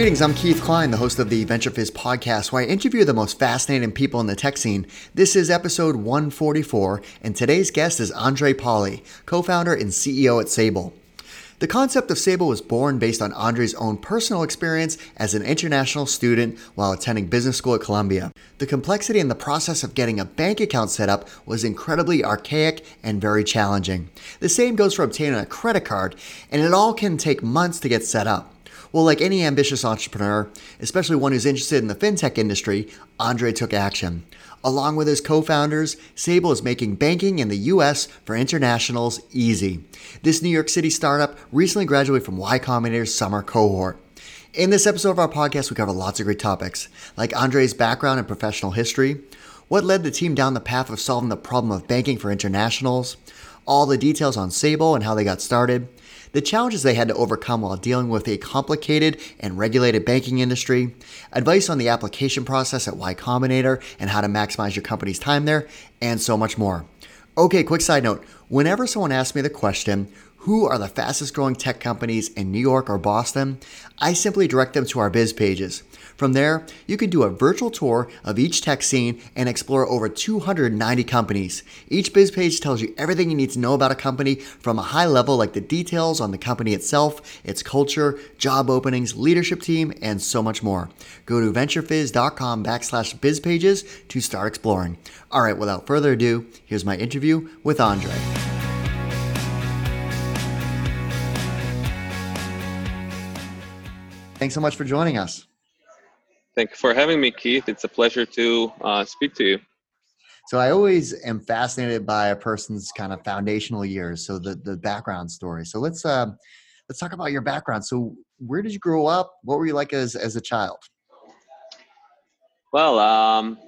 Greetings, I'm Keith Cline, the host of the VentureFizz podcast, where I interview the most fascinating people in the tech scene. This is episode 144, and today's guest is Andrej Paule, co founder and CEO at Sable. The concept of Sable was born based on Andrej's own personal experience as an international student while attending business school at Columbia. The complexity in the process of getting a bank account set up was incredibly archaic and very challenging. The same goes for obtaining a credit card, and it all can take months to get set up. Well, like any ambitious entrepreneur, especially one who's interested in the fintech industry, Andrej took action. Along with his co founders, Sable is making banking in the US for internationals easy. This New York City startup recently graduated from Y Combinator's summer cohort. In this episode of our podcast, we cover lots of great topics, like Andrej's background and professional history, what led the team down the path of solving the problem of banking for internationals, all the details on Sable and how they got started, the challenges they had to overcome while dealing with a complicated and regulated banking industry, advice on the application process at Y Combinator and how to maximize your company's time there, and so much more. Okay, quick side note whenever someone asks me the question, who are the fastest growing tech companies in New York or Boston, I simply direct them to our biz pages. From there, you can do a virtual tour of each tech scene and explore over 290 companies. Each biz page tells you everything you need to know about a company from a high level, like the details on the company itself, its culture, job openings, leadership team, and so much more. Go to venturefizz.com backslash biz pages to start exploring. All right, without further ado, here's my interview with Andrej. Thanks so much for joining us. Thank you for having me, Keith. It's a pleasure to uh, speak to you. So I always am fascinated by a person's kind of foundational years, so the the background story. So let's uh, let's talk about your background. So where did you grow up? What were you like as as a child? Well, um,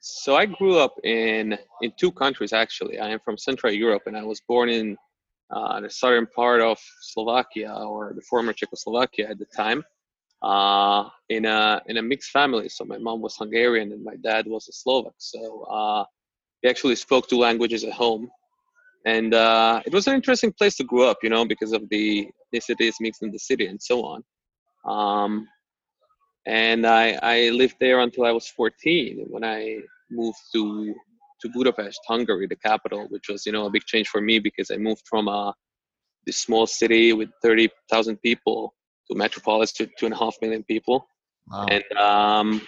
so I grew up in in two countries actually. I am from Central Europe, and I was born in uh, the southern part of Slovakia or the former Czechoslovakia at the time uh, in a in a mixed family. So my mom was Hungarian and my dad was a Slovak. So uh, we actually spoke two languages at home, and uh, it was an interesting place to grow up. You know, because of the ethnicities mixed in the city and so on. Um, and I I lived there until I was 14 when I moved to to Budapest, Hungary, the capital, which was you know a big change for me because I moved from a this small city with 30,000 people to metropolis to two and a half million people. Wow. and um,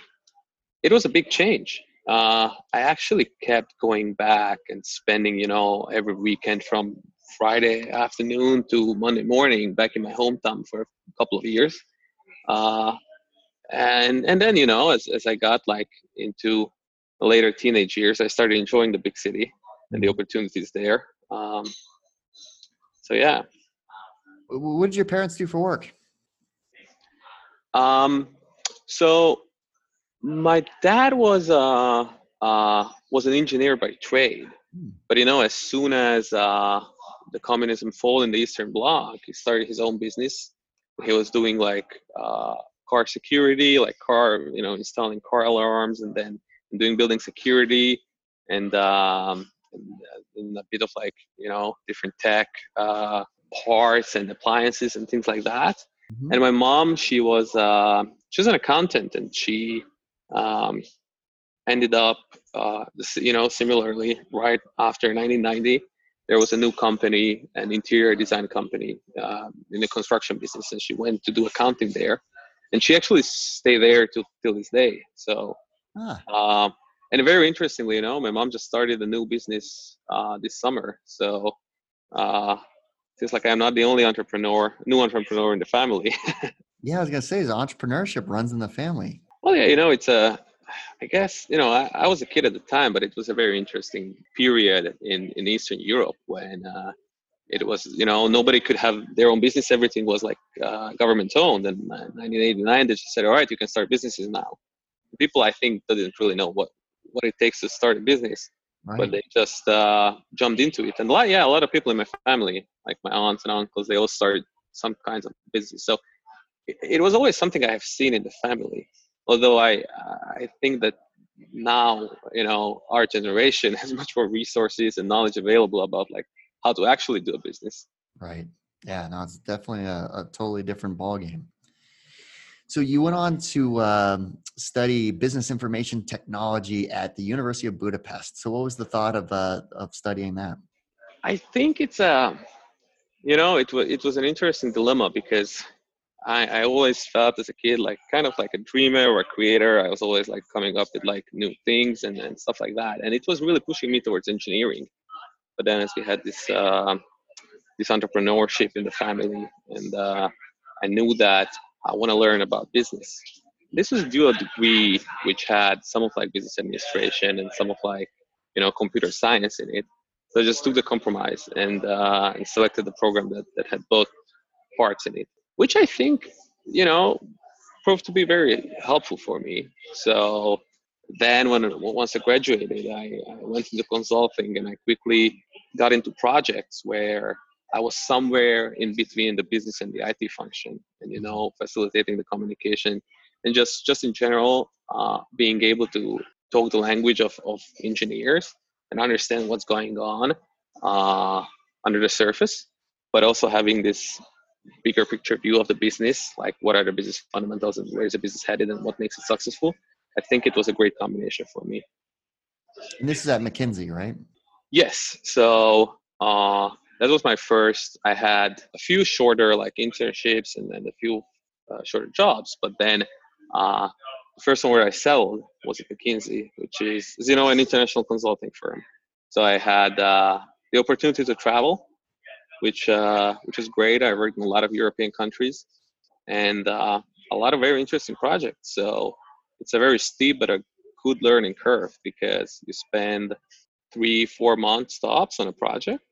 it was a big change. Uh, i actually kept going back and spending you know every weekend from friday afternoon to monday morning back in my hometown for a couple of years. Uh, and and then you know as, as i got like into later teenage years i started enjoying the big city and the mm-hmm. opportunities there. Um, so yeah. What did your parents do for work um, so my dad was uh, uh, was an engineer by trade, hmm. but you know, as soon as uh, the communism fall in the Eastern Bloc, he started his own business. He was doing like uh, car security, like car, you know, installing car alarms, and then doing building security, and, um, and a bit of like you know different tech uh, parts and appliances and things like that. Mm-hmm. And my mom, she was uh, she was an accountant, and she um, ended up, uh, you know, similarly right after 1990. There was a new company, an interior design company uh, in the construction business, and she went to do accounting there. And she actually stayed there till till this day. So, ah. uh, and very interestingly, you know, my mom just started a new business uh, this summer. So, uh, seems like I'm not the only entrepreneur, new entrepreneur in the family. yeah, I was gonna say, is entrepreneurship runs in the family. Well, yeah, you know, it's a, I guess, you know, I, I was a kid at the time, but it was a very interesting period in in Eastern Europe when uh, it was, you know, nobody could have their own business. Everything was like uh, government owned. And in 1989, they just said, all right, you can start businesses now. People, I think, didn't really know what what it takes to start a business right. but they just uh, jumped into it. And a lot, yeah, a lot of people in my family, like my aunts and uncles, they all started some kinds of business. So it, it was always something I have seen in the family. Although I, I think that now, you know, our generation has much more resources and knowledge available about like how to actually do a business. Right. Yeah. No, it's definitely a, a totally different ballgame. So you went on to um, study business information technology at the University of Budapest. So what was the thought of uh, of studying that? I think it's a, you know, it was it was an interesting dilemma because I, I always felt as a kid like kind of like a dreamer or a creator. I was always like coming up with like new things and, and stuff like that. And it was really pushing me towards engineering. But then as we had this uh, this entrepreneurship in the family, and uh, I knew that I want to learn about business. This was due a degree which had some of like business administration and some of like you know computer science in it. So I just took the compromise and uh, and selected the program that, that had both parts in it which I think, you know, proved to be very helpful for me. So then when once I graduated, I, I went into consulting and I quickly got into projects where I was somewhere in between the business and the IT function, and you know, facilitating the communication, and just just in general, uh, being able to talk the language of, of engineers and understand what's going on uh, under the surface, but also having this bigger picture view of the business, like what are the business fundamentals and where is the business headed and what makes it successful. I think it was a great combination for me. And this is at McKinsey, right? Yes. So uh, that was my first. I had a few shorter like internships and then a few uh, shorter jobs, but then uh, the first one where I settled was at McKinsey, which is you know an international consulting firm. So I had uh, the opportunity to travel which uh, which is great. I worked in a lot of European countries, and uh, a lot of very interesting projects. So it's a very steep but a good learning curve because you spend three four months tops on a project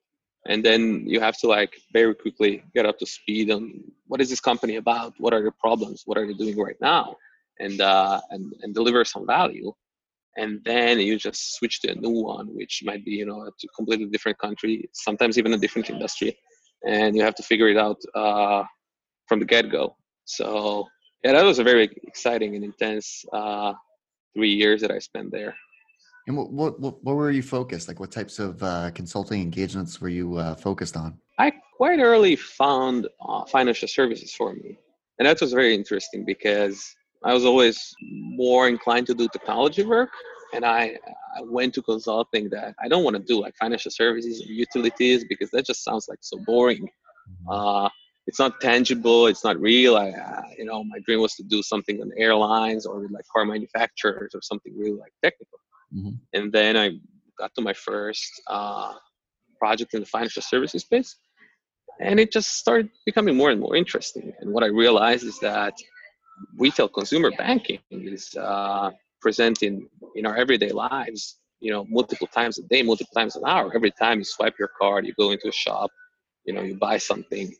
and then you have to like very quickly get up to speed on what is this company about? What are the problems? What are they doing right now? And uh, and, and deliver some value. And then you just switch to a new one which might be you know a completely different country sometimes even a different industry. And you have to figure it out uh, from the get-go. So yeah that was a very exciting and intense uh, three years that i spent there and what, what, what were you focused like what types of uh, consulting engagements were you uh, focused on i quite early found uh, financial services for me and that was very interesting because I was always more inclined to do technology work, and I, I went to consulting that I don't want to do like financial services and utilities because that just sounds like so boring. Mm-hmm. Uh, it's not tangible, it's not real. I, uh, you know, my dream was to do something on airlines or with like car manufacturers or something really like technical. Mm-hmm. And then I got to my first uh, project in the financial services space, and it just started becoming more and more interesting. And what I realized is that retail consumer banking is uh, present in in our everyday lives you know multiple times a day multiple times an hour every time you swipe your card you go into a shop you know you buy something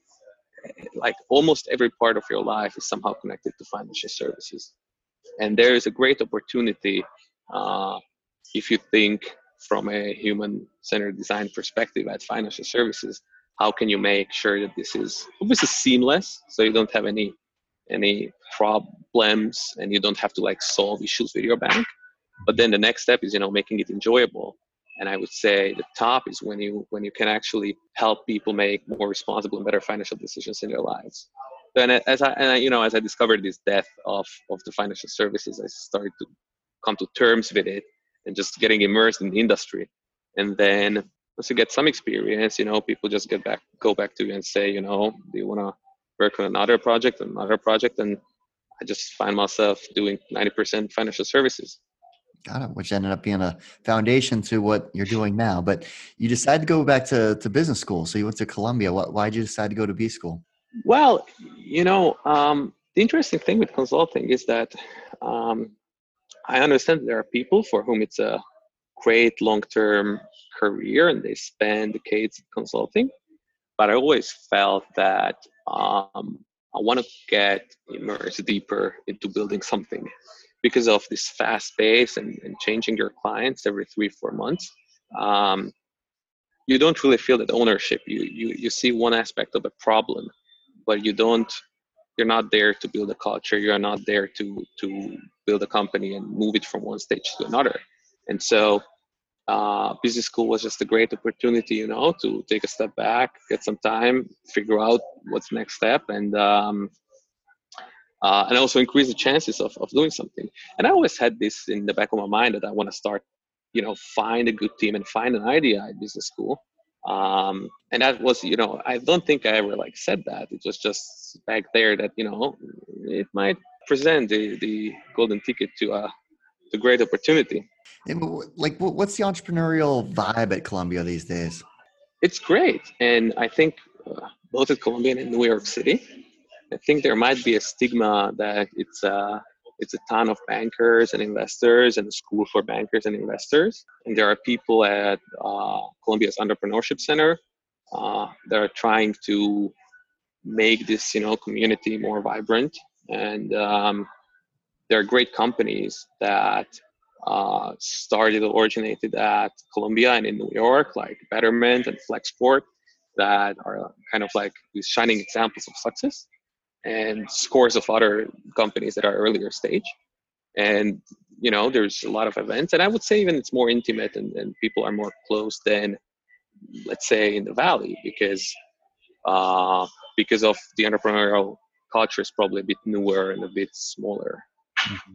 like almost every part of your life is somehow connected to financial services and there is a great opportunity uh, if you think from a human centered design perspective at financial services how can you make sure that this is obviously seamless so you don't have any any problems and you don't have to like solve issues with your bank? But then the next step is you know making it enjoyable. And i would say the top is when you when you can actually help people make more responsible and better financial decisions in their lives. Then as i and I, you know as i discovered this death of of the financial services i started to come to terms with it and just getting immersed in the industry and then once you get some experience you know people just get back go back to you and say you know do you want to work on another project, another project, and I just find myself doing 90% financial services. Got it, which ended up being a foundation to what you're doing now. But you decided to go back to, to business school. So you went to Columbia. Why did you decide to go to B school? Well, you know, um, the interesting thing with consulting is that um, I understand there are people for whom it's a great long term career and they spend decades consulting. But I always felt that um, I want to get immersed deeper into building something because of this fast pace and, and changing your clients every three, four months. Um, you don't really feel that ownership. You, you, you see one aspect of a problem, but you don't, you're not there to build a culture. You're not there to, to build a company and move it from one stage to another. And so uh, business school was just a great opportunity, you know, to take a step back, get some time, figure out what's next step, and um, uh, and also increase the chances of, of doing something. And I always had this in the back of my mind that I want to start, you know, find a good team and find an idea at business school. Um, and that was, you know, I don't think I ever like said that. It was just back there that, you know, it might present the, the golden ticket to a, to great opportunity. Like, what's the entrepreneurial vibe at Columbia these days? It's great. And I think uh, both at Columbia and in New York City, I think there might be a stigma that it's a it's a ton of bankers and investors and a school for bankers and investors. And there are people at uh, Columbia's Entrepreneurship Center uh, that are trying to make this you know community more vibrant. And um, there are great companies that uh, started or originated at Columbia and in New York, like Betterment and Flexport, that are kind of like these shining examples of success and scores of other companies that are earlier stage and you know there's a lot of events and i would say even it's more intimate and, and people are more close than let's say in the valley because uh, because of the entrepreneurial culture is probably a bit newer and a bit smaller mm-hmm.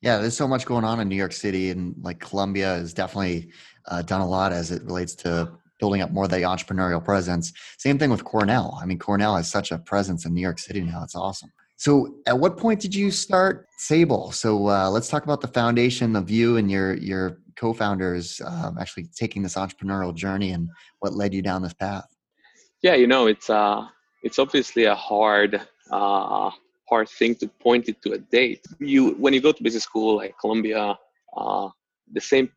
yeah there's so much going on in new york city and like columbia has definitely uh, done a lot as it relates to building up more of the entrepreneurial presence. Same thing with Cornell. I mean, Cornell has such a presence in New York City now. It's awesome. So, at what point did you start Sable? So, uh, let's talk about the foundation of you and your your co-founders um, actually taking this entrepreneurial journey and what led you down this path. Yeah, you know, it's uh, it's obviously a hard uh, hard thing to point it to a date. You when you go to business school like Columbia, uh, the same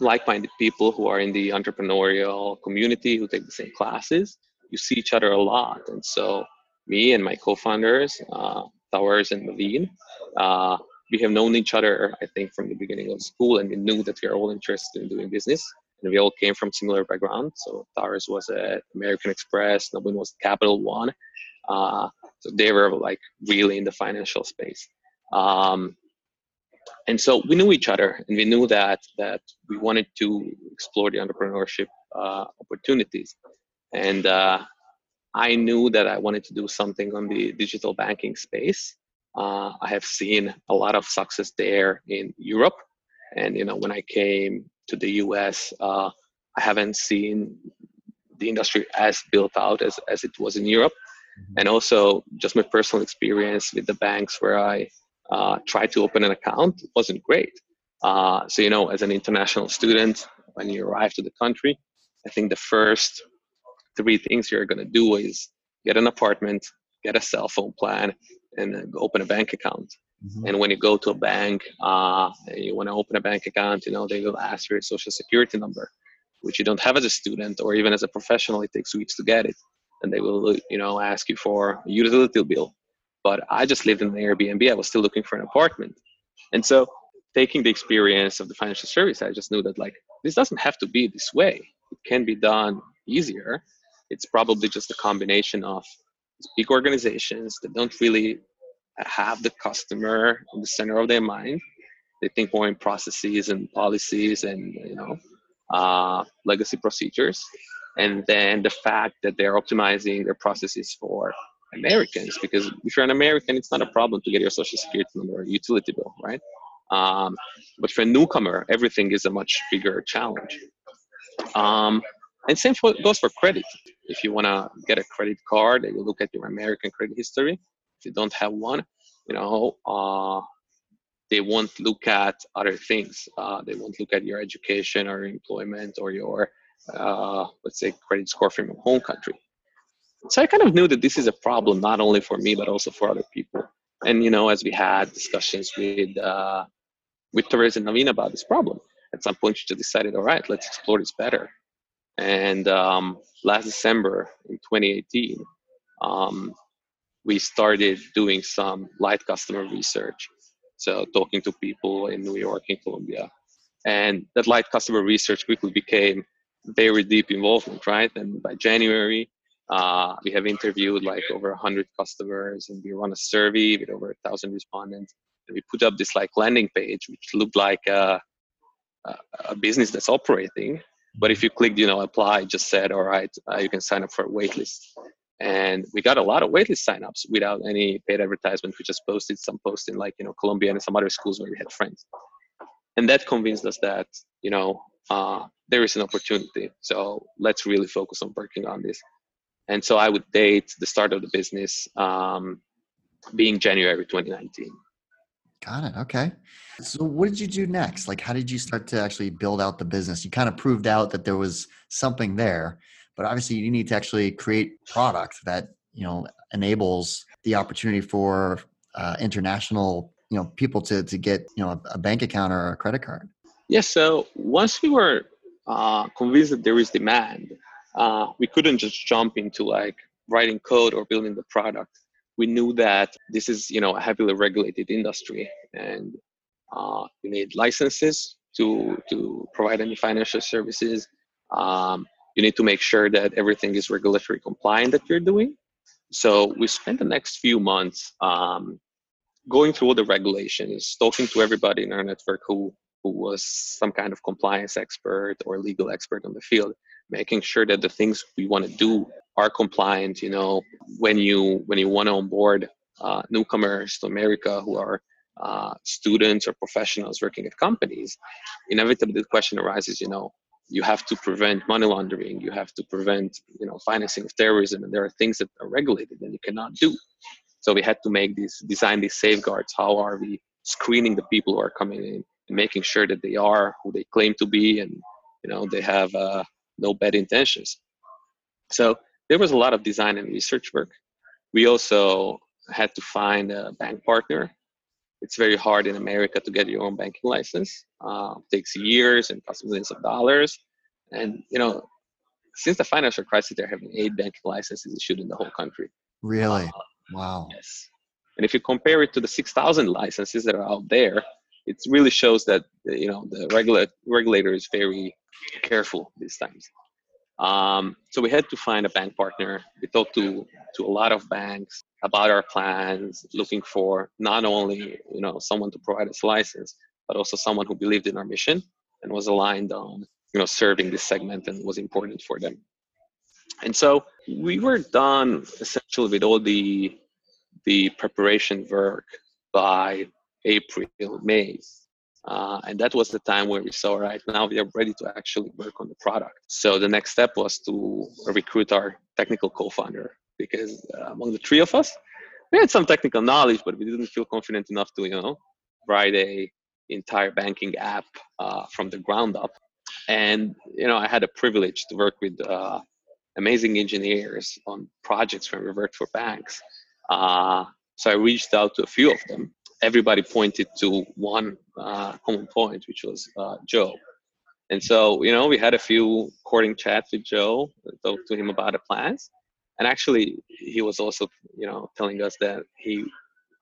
like-minded people who are in the entrepreneurial community who take the same classes. You see each other a lot. And so me and my co-founders uh, towers and naveen uh, we have known each other i think from the beginning of school and we knew that we are all interested in doing business. And we all came from similar backgrounds so towers was at american express naveen was capital one. Uh, so they were like really in the financial space. Um, and so we knew each other and we knew that that we wanted to explore the entrepreneurship uh, opportunities. And uh, i knew that i wanted to do something on the digital banking space. Uh, i have seen a lot of success there in europe. And you know when i came to the us uh, i haven't seen the industry as built out as, as it was in europe. Mm-hmm. and also just my personal experience with the banks where i uh, tried to open an account it wasn't great. Uh, so you know as an international student when you arrive to the country i think the first three things you're going to do is get an apartment get a cell phone plan and open a bank account. Mm-hmm. and when you go to a bank uh, and you want to open a bank account you know they will ask for your social security number which you don't have as a student or even as a professional it takes weeks to get it. And they will you know ask you for a utility bill but I just lived in an Airbnb. I was still looking for an apartment. And so taking the experience of the financial service, I just knew that like this doesn't have to be this way. It can be done easier. It's probably just a combination of big organizations that don't really have the customer in the center of their mind. They think more in processes and policies and you know uh, legacy procedures, and then the fact that they're optimizing their processes for Americans because if you're an American, it's not a problem to get your social security number or utility bill, right? Um, but for a newcomer, everything is a much bigger challenge. Um, and same for, goes for credit. If you want to get a credit card, you look at your American credit history. If you don't have one, you know, uh, they won't look at other things. Uh, they won't look at your education or employment or your, uh, let's say, credit score from your home country so I kind of knew that this is a problem not only for me but also for other people. And you know, as we had discussions with uh, with Therese and Naveen about this problem, at some point she just decided, all right, let's explore this better. And um, last December in 2018, um, we started doing some light customer research. So talking to people in New York and Columbia, and that light customer research quickly became very deep involvement, right? And by January, uh, we have interviewed like over 100 customers and we run a survey with over thousand respondents. And we put up this like landing page, which looked like a, a, business that's operating. But if you clicked, you know, apply, just said, all right, uh, you can sign up for a waitlist. and we got a lot of waitlist signups without any paid advertisement. We just posted some posts in like you know Columbia and some other schools where we had friends, and that convinced us that you know uh, there is an opportunity. So let's really focus on working on this. And so I would date the start of the business um, being January 2019. Got it. Okay. So what did you do next? Like, how did you start to actually build out the business? You kind of proved out that there was something there, but obviously you need to actually create product that you know enables the opportunity for uh, international you know people to to get you know a, a bank account or a credit card. Yes. Yeah, so once we were uh, convinced that there is demand, uh, we couldn't just jump into like writing code or building the product. We knew that this is you know a heavily regulated industry, and uh, you need licenses to to provide any financial services. Um, you need to make sure that everything is regulatory compliant that you're doing. So we spent the next few months um, going through all the regulations, talking to everybody in our network who who was some kind of compliance expert or legal expert on the field, making sure that the things we want to do are compliant. You know, when you when you want to onboard uh, newcomers to America who are uh, students or professionals working at companies, inevitably the question arises. You know, you have to prevent money laundering you have to prevent you know financing of terrorism and there are things that are regulated and you cannot do so we had to make these design these safeguards how are we screening the people who are coming in and making sure that they are who they claim to be and you know they have uh, no bad intentions so there was a lot of design and research work we also had to find a bank partner it's very hard in America to get your own banking license. Uh, takes years and costs millions of dollars. And you know, since the financial crisis, they're having eight banking licenses issued in the whole country. Really? Uh, wow. Yes. And if you compare it to the 6,000 licenses that are out there, it really shows that you know the regula- regulator is very careful these times. Um, so we had to find a bank partner. We talked to to a lot of banks about our plans, looking for not only you know someone to provide us license, but also someone who believed in our mission and was aligned on you know serving this segment and was important for them. And so we were done essentially with all the the preparation work by April, May. Uh, and that was the time where we saw, right now we are ready to actually work on the product. So the next step was to recruit our technical co-founder because uh, among the three of us, we had some technical knowledge, but we didn't feel confident enough to, you know, write a entire banking app uh, from the ground up. And you know, I had a privilege to work with uh, amazing engineers on projects when we worked for banks. Uh, so I reached out to a few of them everybody pointed to one uh, common point, which was uh, Joe. And so, you know, we had a few courting chats with Joe, talked to him about the plans. And actually, he was also, you know, telling us that he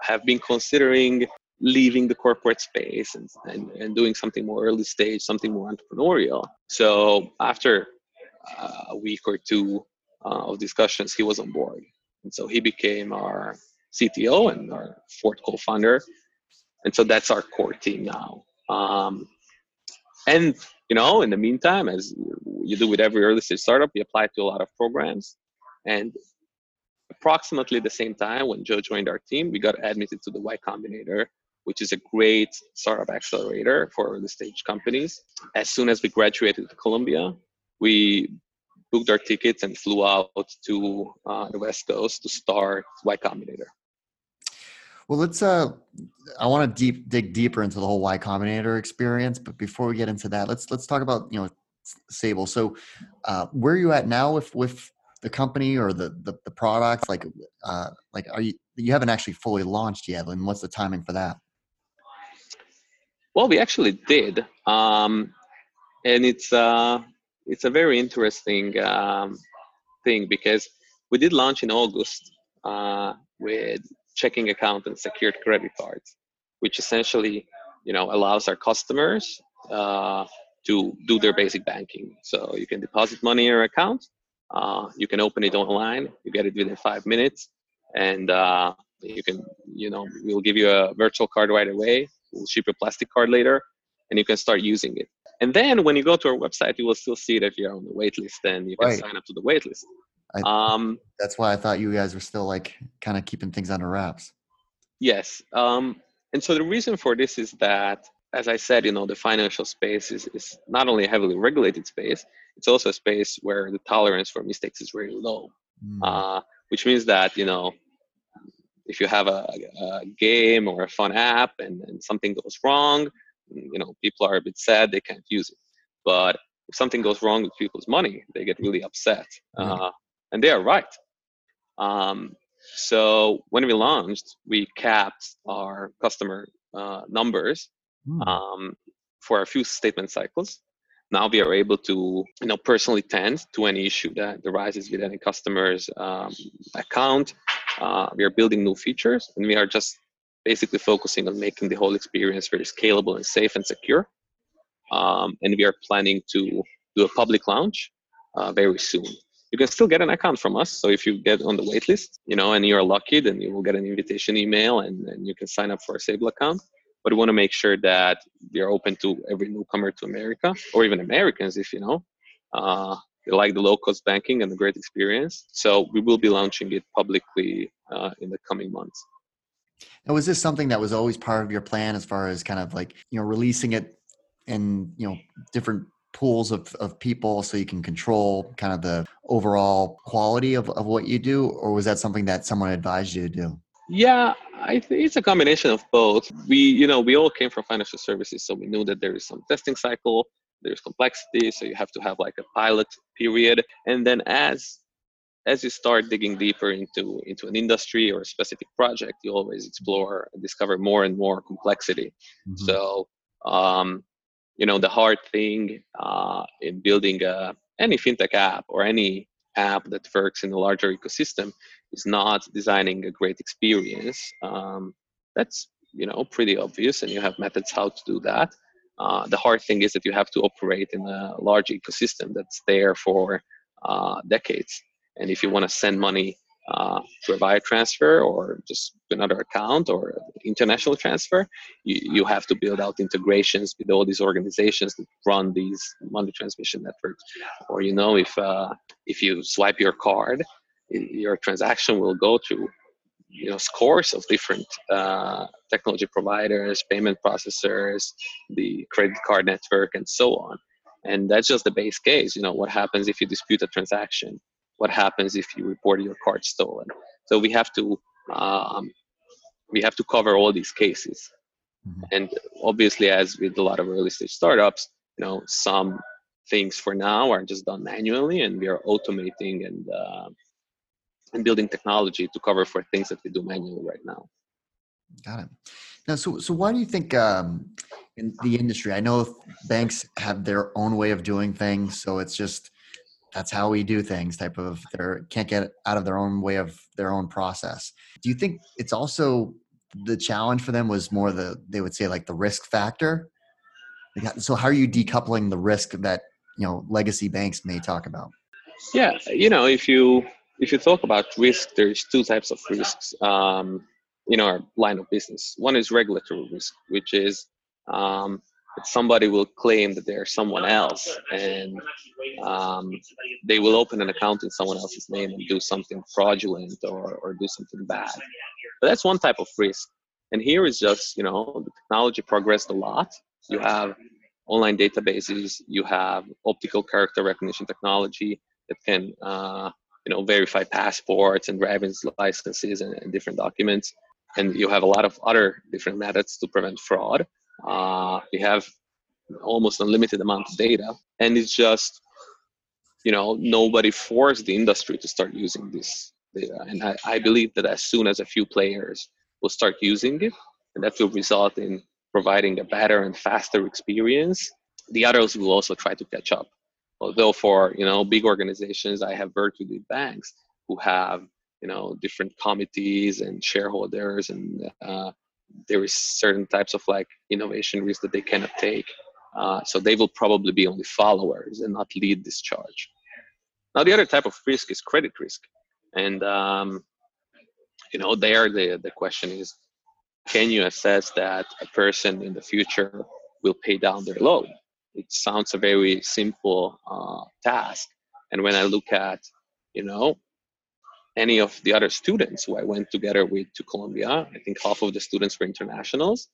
have been considering leaving the corporate space and, and, and doing something more early stage, something more entrepreneurial. So after uh, a week or two uh, of discussions, he was on board. And so he became our CTO and our fourth co-founder. And so that's our core team now. Um, and you know, in the meantime, as you do with every early stage startup, we apply to a lot of programs. And approximately the same time when Joe joined our team, we got admitted to the Y Combinator, which is a great startup accelerator for early stage companies. As soon as we graduated to Columbia, we booked our tickets and flew out to uh, the West Coast to start Y Combinator. Well, let's. Uh, I want to deep dig deeper into the whole Y Combinator experience, but before we get into that, let's let's talk about you know Sable. So, uh, where are you at now with with the company or the the, the products? Like, uh, like are you you haven't actually fully launched yet? And what's the timing for that? Well, we actually did, um, and it's uh, it's a very interesting um, thing because we did launch in August uh, with checking account and secured credit cards, which essentially, you know, allows our customers uh, to do their basic banking. So you can deposit money in your account, uh, you can open it online, you get it within five minutes, and uh, you can, you know, we'll give you a virtual card right away. We'll ship you a plastic card later, and you can start using it. And then when you go to our website, you will still see that you're on the wait list and you can right. sign up to the wait list. I, um, that's why I thought you guys were still like kind of keeping things under wraps. Yes. Um, and so the reason for this is that, as I said, you know, the financial space is, is not only a heavily regulated space, it's also a space where the tolerance for mistakes is very low. Mm. Uh, which means that, you know, if you have a, a game or a fun app and, and something goes wrong, you know, people are a bit sad they can't use it. But if something goes wrong with people's money, they get really upset. Mm. Uh, and they are right. Um, so when we launched, we capped our customer uh, numbers mm. um, for a few statement cycles. Now we are able to, you know, personally tend to any issue that arises with any customer's um, account. Uh, we are building new features, and we are just basically focusing on making the whole experience very scalable and safe and secure. Um, and we are planning to do a public launch uh, very soon you can still get an account from us. So if you get on the waitlist, you know, and you're lucky, then you will get an invitation email and, and you can sign up for a Sable account. But we want to make sure that are open to every newcomer to America or even Americans if you know. Uh, they like the low cost banking and the great experience. So we will be launching it publicly uh, in the coming months. Now, was this something that was always part of your plan as far as kind of like, you know, releasing it in, you know, different pools of, of people so you can control kind of the overall quality of, of what you do or was that something that someone advised you to do? Yeah i think it's a combination of both. We you know we all came from financial services so we knew that there is some testing cycle there's complexity so you have to have like a pilot period. And then as as you start digging deeper into into an industry or a specific project you always explore and discover more and more complexity. Mm-hmm. so um, you know the hard thing uh, in building a, any fintech app or any app that works in a larger ecosystem is not designing a great experience um, that's you know pretty obvious and you have methods how to do that. Uh, the hard thing is that you have to operate in a large ecosystem that's there for uh, decades. And if you want to send money uh, a wire transfer or just another account or international transfer, you, you have to build out integrations with all these organizations that run these money transmission networks. Or you know, if uh, if you swipe your card, your transaction will go to you know scores of different uh, technology providers, payment processors, the credit card network, and so on. And that's just the base case. You know, what happens if you dispute a transaction? What happens if you report your card stolen. So we have to um, we have to cover all these cases. Mm-hmm. and obviously as with a lot of early stage startups you know some things for now are just done manually and we are automating and uh, and building technology to cover for things that we do manually right now. Got it. Now so so why do you think um, in the industry i know banks have their own way of doing things so it's just that's how we do things type of they can't get out of their own way of their own process. Do you think it's also the challenge for them was more the they would say like the risk factor? So how are you decoupling the risk that you know legacy banks may talk about? Yeah you know if you if you talk about risk there's two types of risks um, in our line of business. One is regulatory risk which is um, somebody will claim that they're someone else and um, they will open an account in someone else's name and do something fraudulent or, or do something bad. but that's one type of risk. And here is just you know the technology progressed a lot. You have online databases you have optical character recognition technology that can uh, you know verify passports and driver's licenses and, and different documents. And you have a lot of other different methods to prevent fraud uh, we have almost unlimited amount of data, and it's just you know nobody forced the industry to start using this data. And I, I believe that as soon as a few players will start using it, and that will result in providing a better and faster experience, the others will also try to catch up. Although for you know big organizations, I have with banks who have you know different committees and shareholders and uh, there is certain types of like innovation risk that they cannot take. Uh, so they will probably be only followers and not lead this charge. Now the other type of risk is credit risk, and um, you know there the the question is, can you assess that a person in the future will pay down their loan? It sounds a very simple uh, task, and when I look at you know, any of the other students who I went together with to Columbia, I think half of the students were internationals.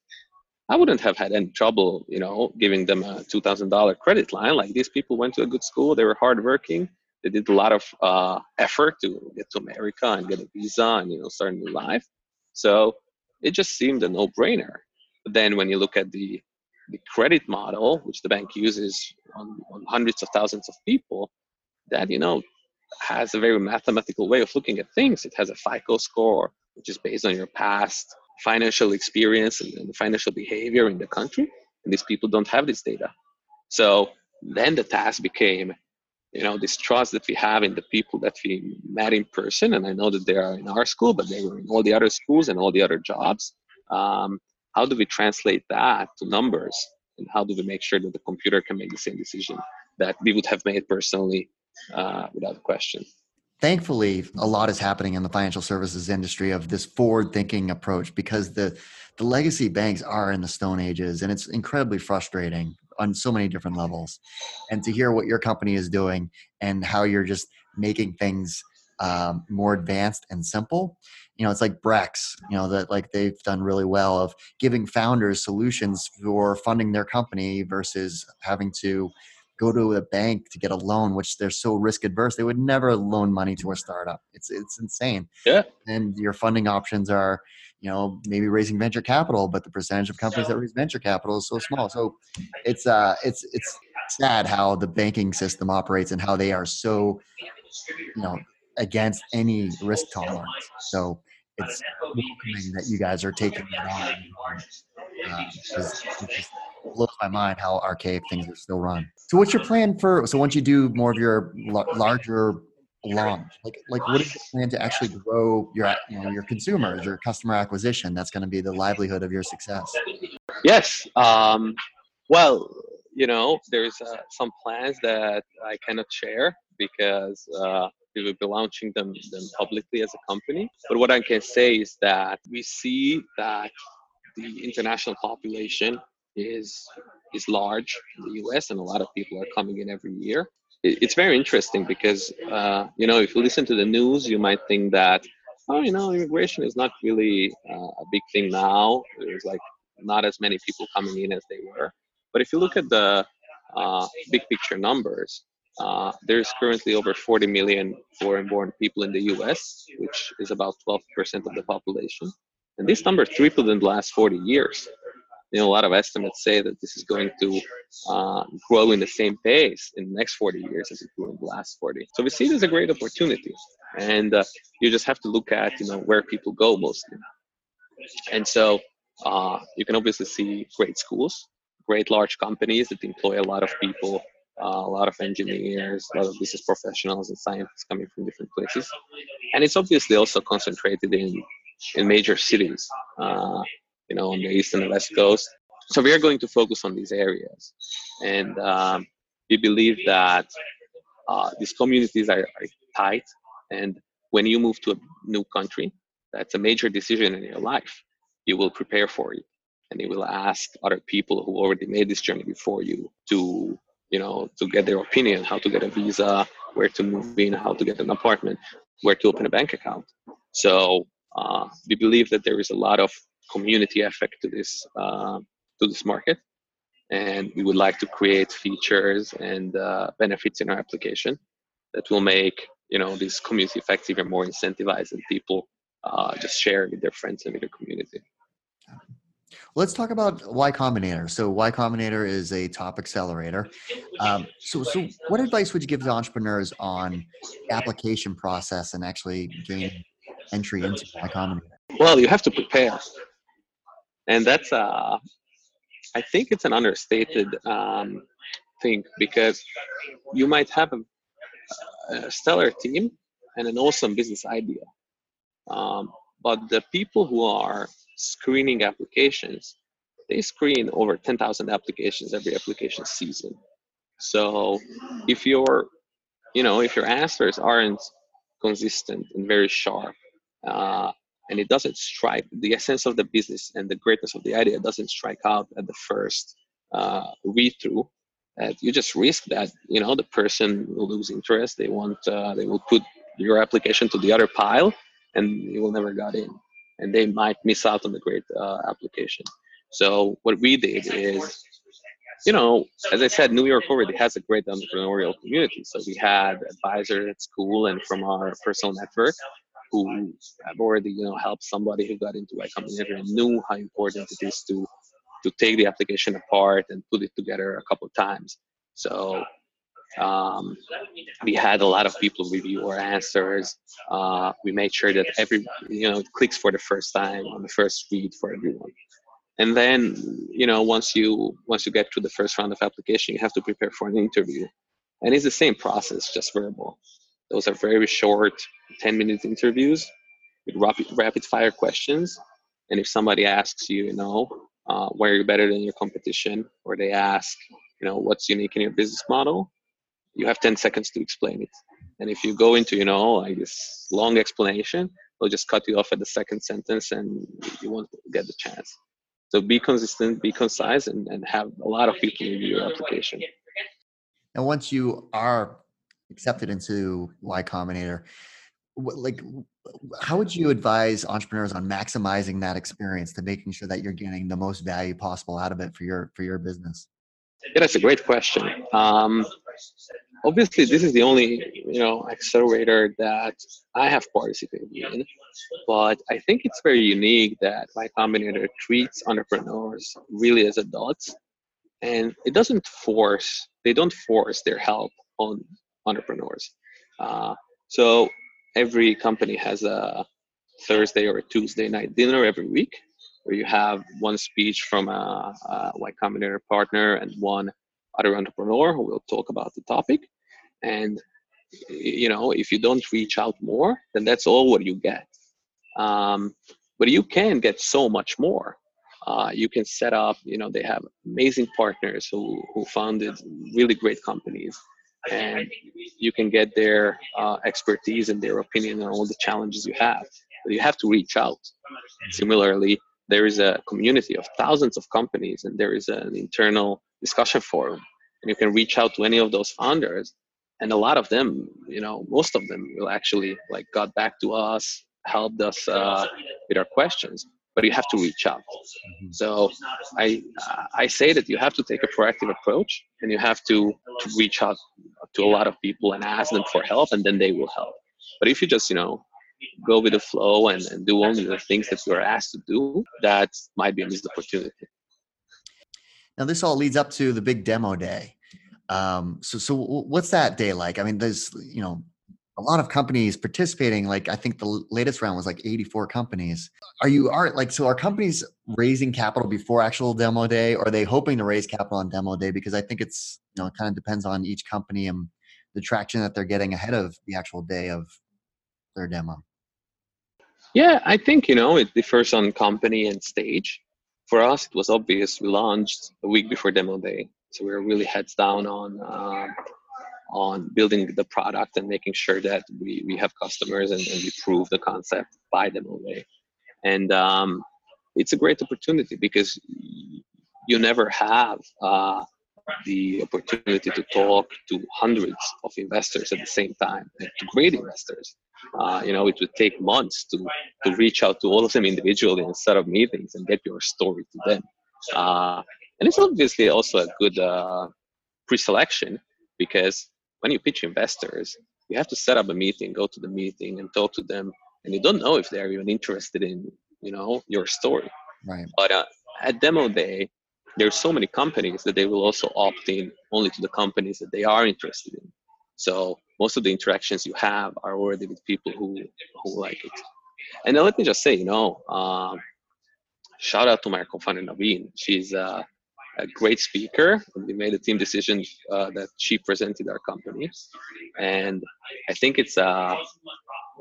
I wouldn't have had any trouble, you know, giving them a two thousand dollar credit line. Like these people went to a good school, they were hardworking, they did a lot of uh, effort to get to America and get a visa and you know start a new life. So it just seemed a no-brainer. But then when you look at the the credit model, which the bank uses on, on hundreds of thousands of people, that you know has a very mathematical way of looking at things. It has a FICO score, which is based on your past financial experience and, financial behavior in the country. And these people don't have this data. So then the task became, you know, this trust that we have in the people that we met in person. And I know that they are in our school, but they were in all the other schools and all the other jobs. Um, how do we translate that to numbers? And how do we make sure that the computer can make the same decision that we would have made personally uh, without question? thankfully a lot is happening in the financial services industry of this forward thinking approach because the the legacy banks are in the stone ages and it's incredibly frustrating on so many different levels and to hear what your company is doing and how you're just making things um, more advanced and simple you know it's like brex you know that like they've done really well of giving founders solutions for funding their company versus having to go to a bank to get a loan, which they're so risk adverse, they would never loan money to a startup. It's it's insane. Yeah. And your funding options are, you know, maybe raising venture capital, but the percentage of companies that raise venture capital is so small. So it's uh it's it's sad how the banking system operates and how they are so, you know, against any risk tolerance. So it's that you guys are taking it on. Uh, it just blows my mind how archaic things are still run. So, what's your plan for? So, once you do more of your larger launch, like like what is the plan to actually grow your you know your consumers, your customer acquisition? That's going to be the livelihood of your success. Yes. Um, well, you know, there's uh, some plans that I cannot share because uh, we will be launching them, them publicly as a company. But what I can say is that we see that the international population is is large in the U.S. and a lot of people are coming in every year. it's very interesting because uh, you know if you listen to the news, you might think that oh you know immigration is not really uh, a big thing now. There's like not as many people coming in as they were. But if you look at the uh, big picture numbers, uh, there's currently over 40 million foreign-born people in the U.S., which is about 12% of the population, and this number tripled in the last 40 years you know, a lot of estimates say that this is going to uh, grow in the same pace in the next 40 years as it grew in the last 40. So we see it as a great opportunity, and uh, you just have to look at you know where people go mostly. And so uh, you can obviously see great schools, great large companies that employ a lot of people, uh, a lot of engineers, a lot of business professionals and scientists coming from different places, and it's obviously also concentrated in in major cities. Uh, you know, on the east and the west coast. So we are going to focus on these areas, and um, we believe that uh, these communities are, are tight. And when you move to a new country, that's a major decision in your life. You will prepare for it, and you will ask other people who already made this journey before you to, you know, to get their opinion, how to get a visa, where to move in, how to get an apartment, where to open a bank account. So uh, we believe that there is a lot of community effect to this uh, to this market and we would like to create features and uh, benefits in our application that will make you know this community effect even more incentivized and people uh, just share with their friends and with their community Let's talk about Y Combinator. So Y Combinator is a top accelerator. Um, so, so what advice would you give to entrepreneurs on application process and actually gain entry into Y Combinator? Well, you have to prepare and that's uh, I think it's an understated um, thing because you might have a, a, stellar team and an awesome business idea, um, but the people who are screening applications, they screen over 10,000 applications every application season. So if your, you know, if your answers aren't consistent and very sharp, uh, and it doesn't strike the essence of the business and the greatness of the idea doesn't strike out at the first uh, read through that you just risk that you know the person will lose interest they want uh, they will put your application to the other pile and you will never get in. And they might miss out on the great uh, application. So what we did is you know as i said new york already has a great entrepreneurial community. So we had advisors at school and from our personal network who have already you know helped somebody who got into Y Combinator and knew how important it is to to take the application apart and put it together a couple of times so um, we had a lot of people review our answers. Uh, we made sure that every you know clicks for the first time on the first read for everyone. And then you know once you once you get to the first round of application, you have to prepare for an interview, and it's the same process, just verbal. Those are very short, 10 minute interviews with rapid, rapid fire questions. And if somebody asks you, you know, uh, why are you better than your competition, or they ask, you know, what's unique in your business model, you have 10 seconds to explain it. And if you go into, you know, like this long explanation, they'll just cut you off at the second sentence and you won't get the chance. So be consistent, be concise, and, and have a lot of people review your application. And once you are accepted into Y Combinator, like how would you advise entrepreneurs on maximizing that experience to making sure that you're getting the most value possible out of it for your for your business? Yeah, that's a great question. Um, obviously, this is the only you know accelerator that I have participated in, but I think it's very unique that Y Combinator treats entrepreneurs really as adults, and it doesn't force they don't force their help on entrepreneurs. Uh, so every company has a Thursday or a Tuesday night dinner every week where you have one speech from a, a Y Combinator partner and one other entrepreneur who will talk about the topic. And you know, if you don't reach out more, then that's all what you get. Um, but you can get so much more. Uh, you can set up, you know, they have amazing partners who, who founded really great companies. And you can get their uh, expertise and their opinion on all the challenges you have. But you have to reach out. Similarly, there is a community of thousands of companies and there is an internal discussion forum and you can reach out to any of those founders and a lot of them you know most of them will actually like got back to us helped us uh, with our questions but you have to reach out mm-hmm. so i i say that you have to take a proactive approach and you have to, to reach out to a lot of people and ask them for help and then they will help but if you just you know go with the flow and, and do only the things that you're asked to do, that might be a missed opportunity. Now, this all leads up to the big demo day. Um, so, so what's that day like? I mean, there's you know a lot of companies participating. Like, I think the latest round was like 84 companies. Are you are like so? Are companies raising capital before actual demo day, or are they hoping to raise capital on demo day? Because I think it's you know it kind of depends on each company and the traction that they're getting ahead of the actual day of their demo. Yeah, I think you know it differs on company and stage. For us, it was obvious. We launched a week before demo day, so we were really heads down on uh, on building the product and making sure that we, we have customers and, and we prove the concept by them away And um, it's a great opportunity because you never have uh, the opportunity to talk to hundreds of investors at the same time, to great investors. Uh, you know, it would take months to to reach out to all of them individually set up meetings and get your story to them. Uh, and it's obviously also a good uh, pre-selection because when you pitch investors, you have to set up a meeting, go to the meeting, and talk to them, and you don't know if they're even interested in you know your story. Right. But uh, at demo day, there's so many companies that they will also opt in only to the companies that they are interested in. So most of the interactions you have are already with people who who like it. And then let me just say, you know, um, shout out to my co-founder Naveen. She's uh, a great speaker. We made a team decision uh, that she presented our company, and I think it's a uh,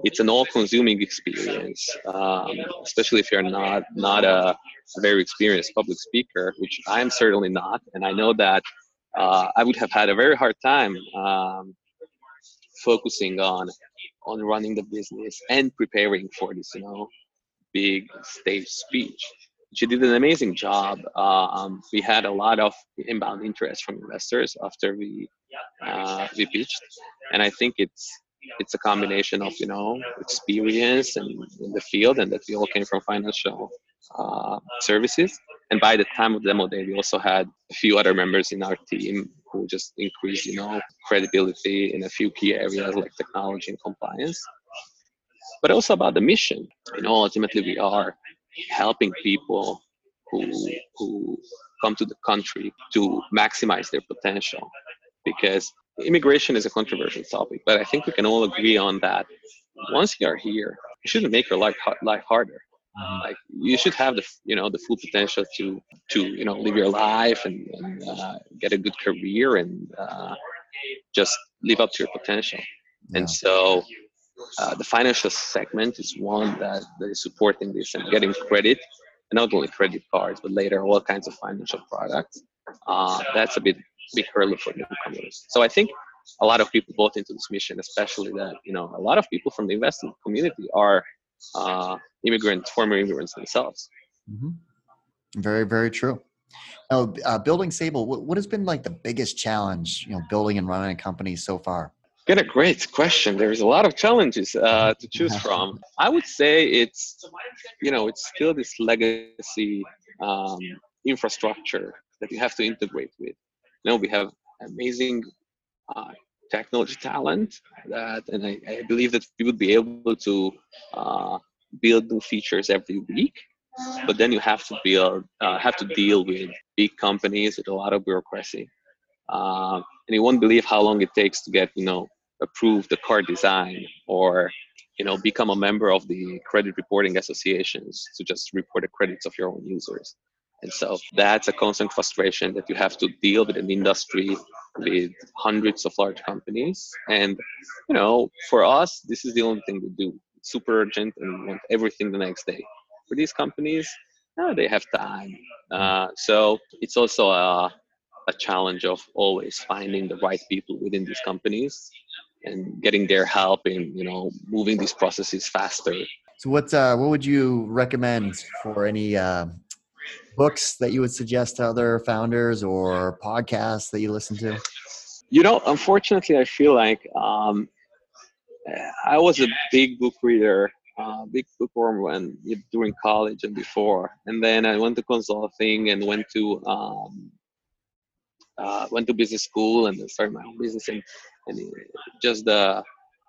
it's an all-consuming experience, um, especially if you're not not a very experienced public speaker, which I'm certainly not, and I know that uh, I would have had a very hard time um, focusing on on running the business and preparing for this, you know, big stage speech. She did an amazing job. Um, we had a lot of inbound interest from investors after we uh, we pitched, and I think it's it's a combination of you know experience and in the field, and that we all came from financial uh, services. And by the time of demo day, we also had a few other members in our team who just increased, you know, credibility in a few key areas like technology and compliance. But also about the mission. You know, ultimately we are helping people who who come to the country to maximize their potential. Because immigration is a controversial topic but i think we can all agree on that once you are here you shouldn't make your life life harder. Like you should have the you know the full potential to to you know live your life and, and uh, get a good career and uh, just live up to your potential. Yeah. and so uh, the financial segment is one that, that is supporting this and getting credit and not only credit cards but later all kinds of financial products. Uh, that's a bit big hurdle for newcomers. So i think a lot of people bought into this mission especially that you know a lot of people from the investment community are uh, immigrants former immigrants themselves. Mm-hmm. very very true. Now uh, building sable what, what has been like the biggest challenge you know building and running a company so far Got a great question. There's a lot of challenges uh, to choose from. I would say it's, you know, it's still this legacy um, infrastructure that you have to integrate with. You know, we have amazing uh, technology talent that, and I, I, believe that we would be able to uh, build new features every week. But then you have to build, uh, have to deal with big companies with a lot of bureaucracy. Uh, and you won't believe how long it takes to get, you know, approve the card design or, you know, become a member of the credit reporting associations to just report the credits of your own users. And so that's a constant frustration that you have to deal with an industry with hundreds of large companies. And, you know, for us, this is the only thing we do. super urgent and want everything the next day. For these companies, uh, they have time. Uh, so it's also a, a challenge of always finding the right people within these companies and getting their help in you know moving these processes faster. So what uh, what would you recommend for any uh, books that you would suggest to other founders or podcasts that you listen to? You know unfortunately i feel like um, i was a big book reader uh, big bookworm when during college and before. And then i went to consulting and went to um, uh, went to business school and started my own business and, and just the,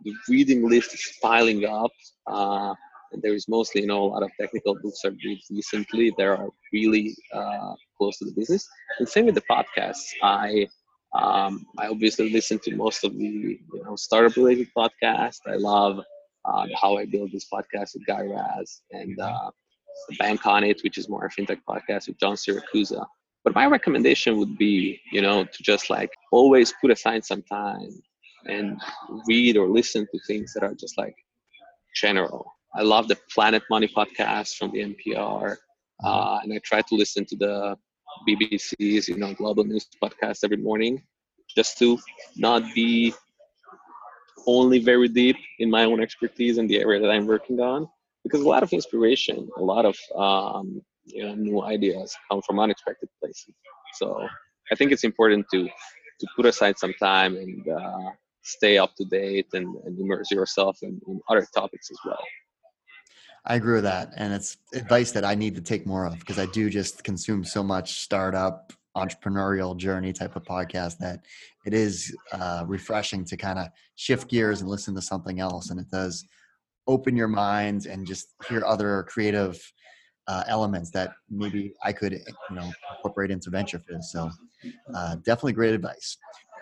the reading list is piling up uh, and there is mostly you know a lot of technical books i read recently that are really uh, close to the business. And same with the podcasts. I um, i obviously listen to most of the you know startup related podcasts. I love uh, how i built this podcast with guy raz and uh, the bank on it which is more a fintech podcast with john siracusa but my recommendation would be, you know, to just like always put aside some time and read or listen to things that are just like general. I love the Planet Money podcast from the NPR, uh, and I try to listen to the BBC's, you know, global news podcast every morning, just to not be only very deep in my own expertise in the area that I'm working on, because a lot of inspiration, a lot of um, know new ideas come from unexpected places. So i think it's important to to put aside some time and uh, stay up to date and, and immerse yourself in, in, other topics as well. I agree with that and it's advice that i need to take more of because i do just consume so much startup entrepreneurial journey type of podcast that it is uh, refreshing to kind of shift gears and listen to something else and it does open your mind and just hear other creative uh, elements that maybe I could, you know, incorporate into venture VentureFizz. So uh, definitely great advice.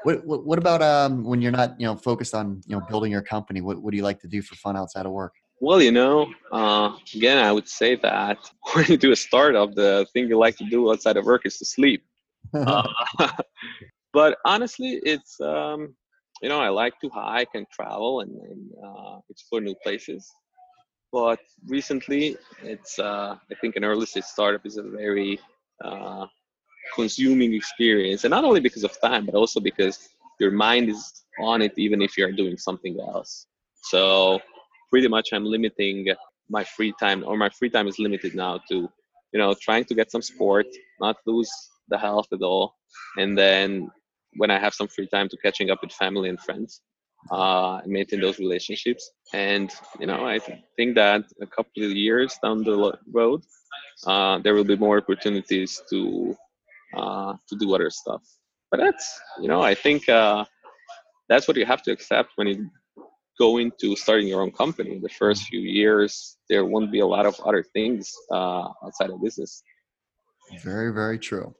What, what, what about um, when you're not, you know, focused on, you know, building your company? What, what do you like to do for fun outside of work? Well, you know, uh, again, I would say that when you do a startup, the thing you like to do outside of work is to sleep. uh, but honestly, it's, um, you know, I like to hike and travel and, and uh, explore new places but recently it's uh, i think an early stage startup is a very uh, consuming experience. And not only because of time but also because your mind is on it even if you're doing something else. So pretty much i'm limiting my free time or my free time is limited now to you know trying to get some sport not lose the health at all. And then when i have some free time to catching up with family and friends uh, maintain those relationships. And you know, I think that a couple of years down the road, uh, there will be more opportunities to uh, to do other stuff. But that's you know, I think uh, that's what you have to accept when you go into starting your own company. The first few years, there won't be a lot of other things uh, outside of business. Very, very true.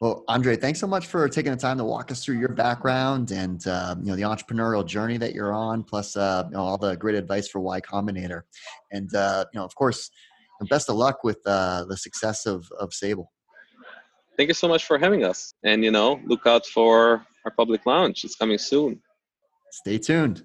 Well, Andrej, thanks so much for taking the time to walk us through your background and uh, you know the entrepreneurial journey that you're on, plus uh, you know, all the great advice for Y Combinator, and uh, you know, of course, best of luck with uh, the success of of Sable. Thank you so much for having us, and you know, look out for our public launch. It's coming soon. Stay tuned.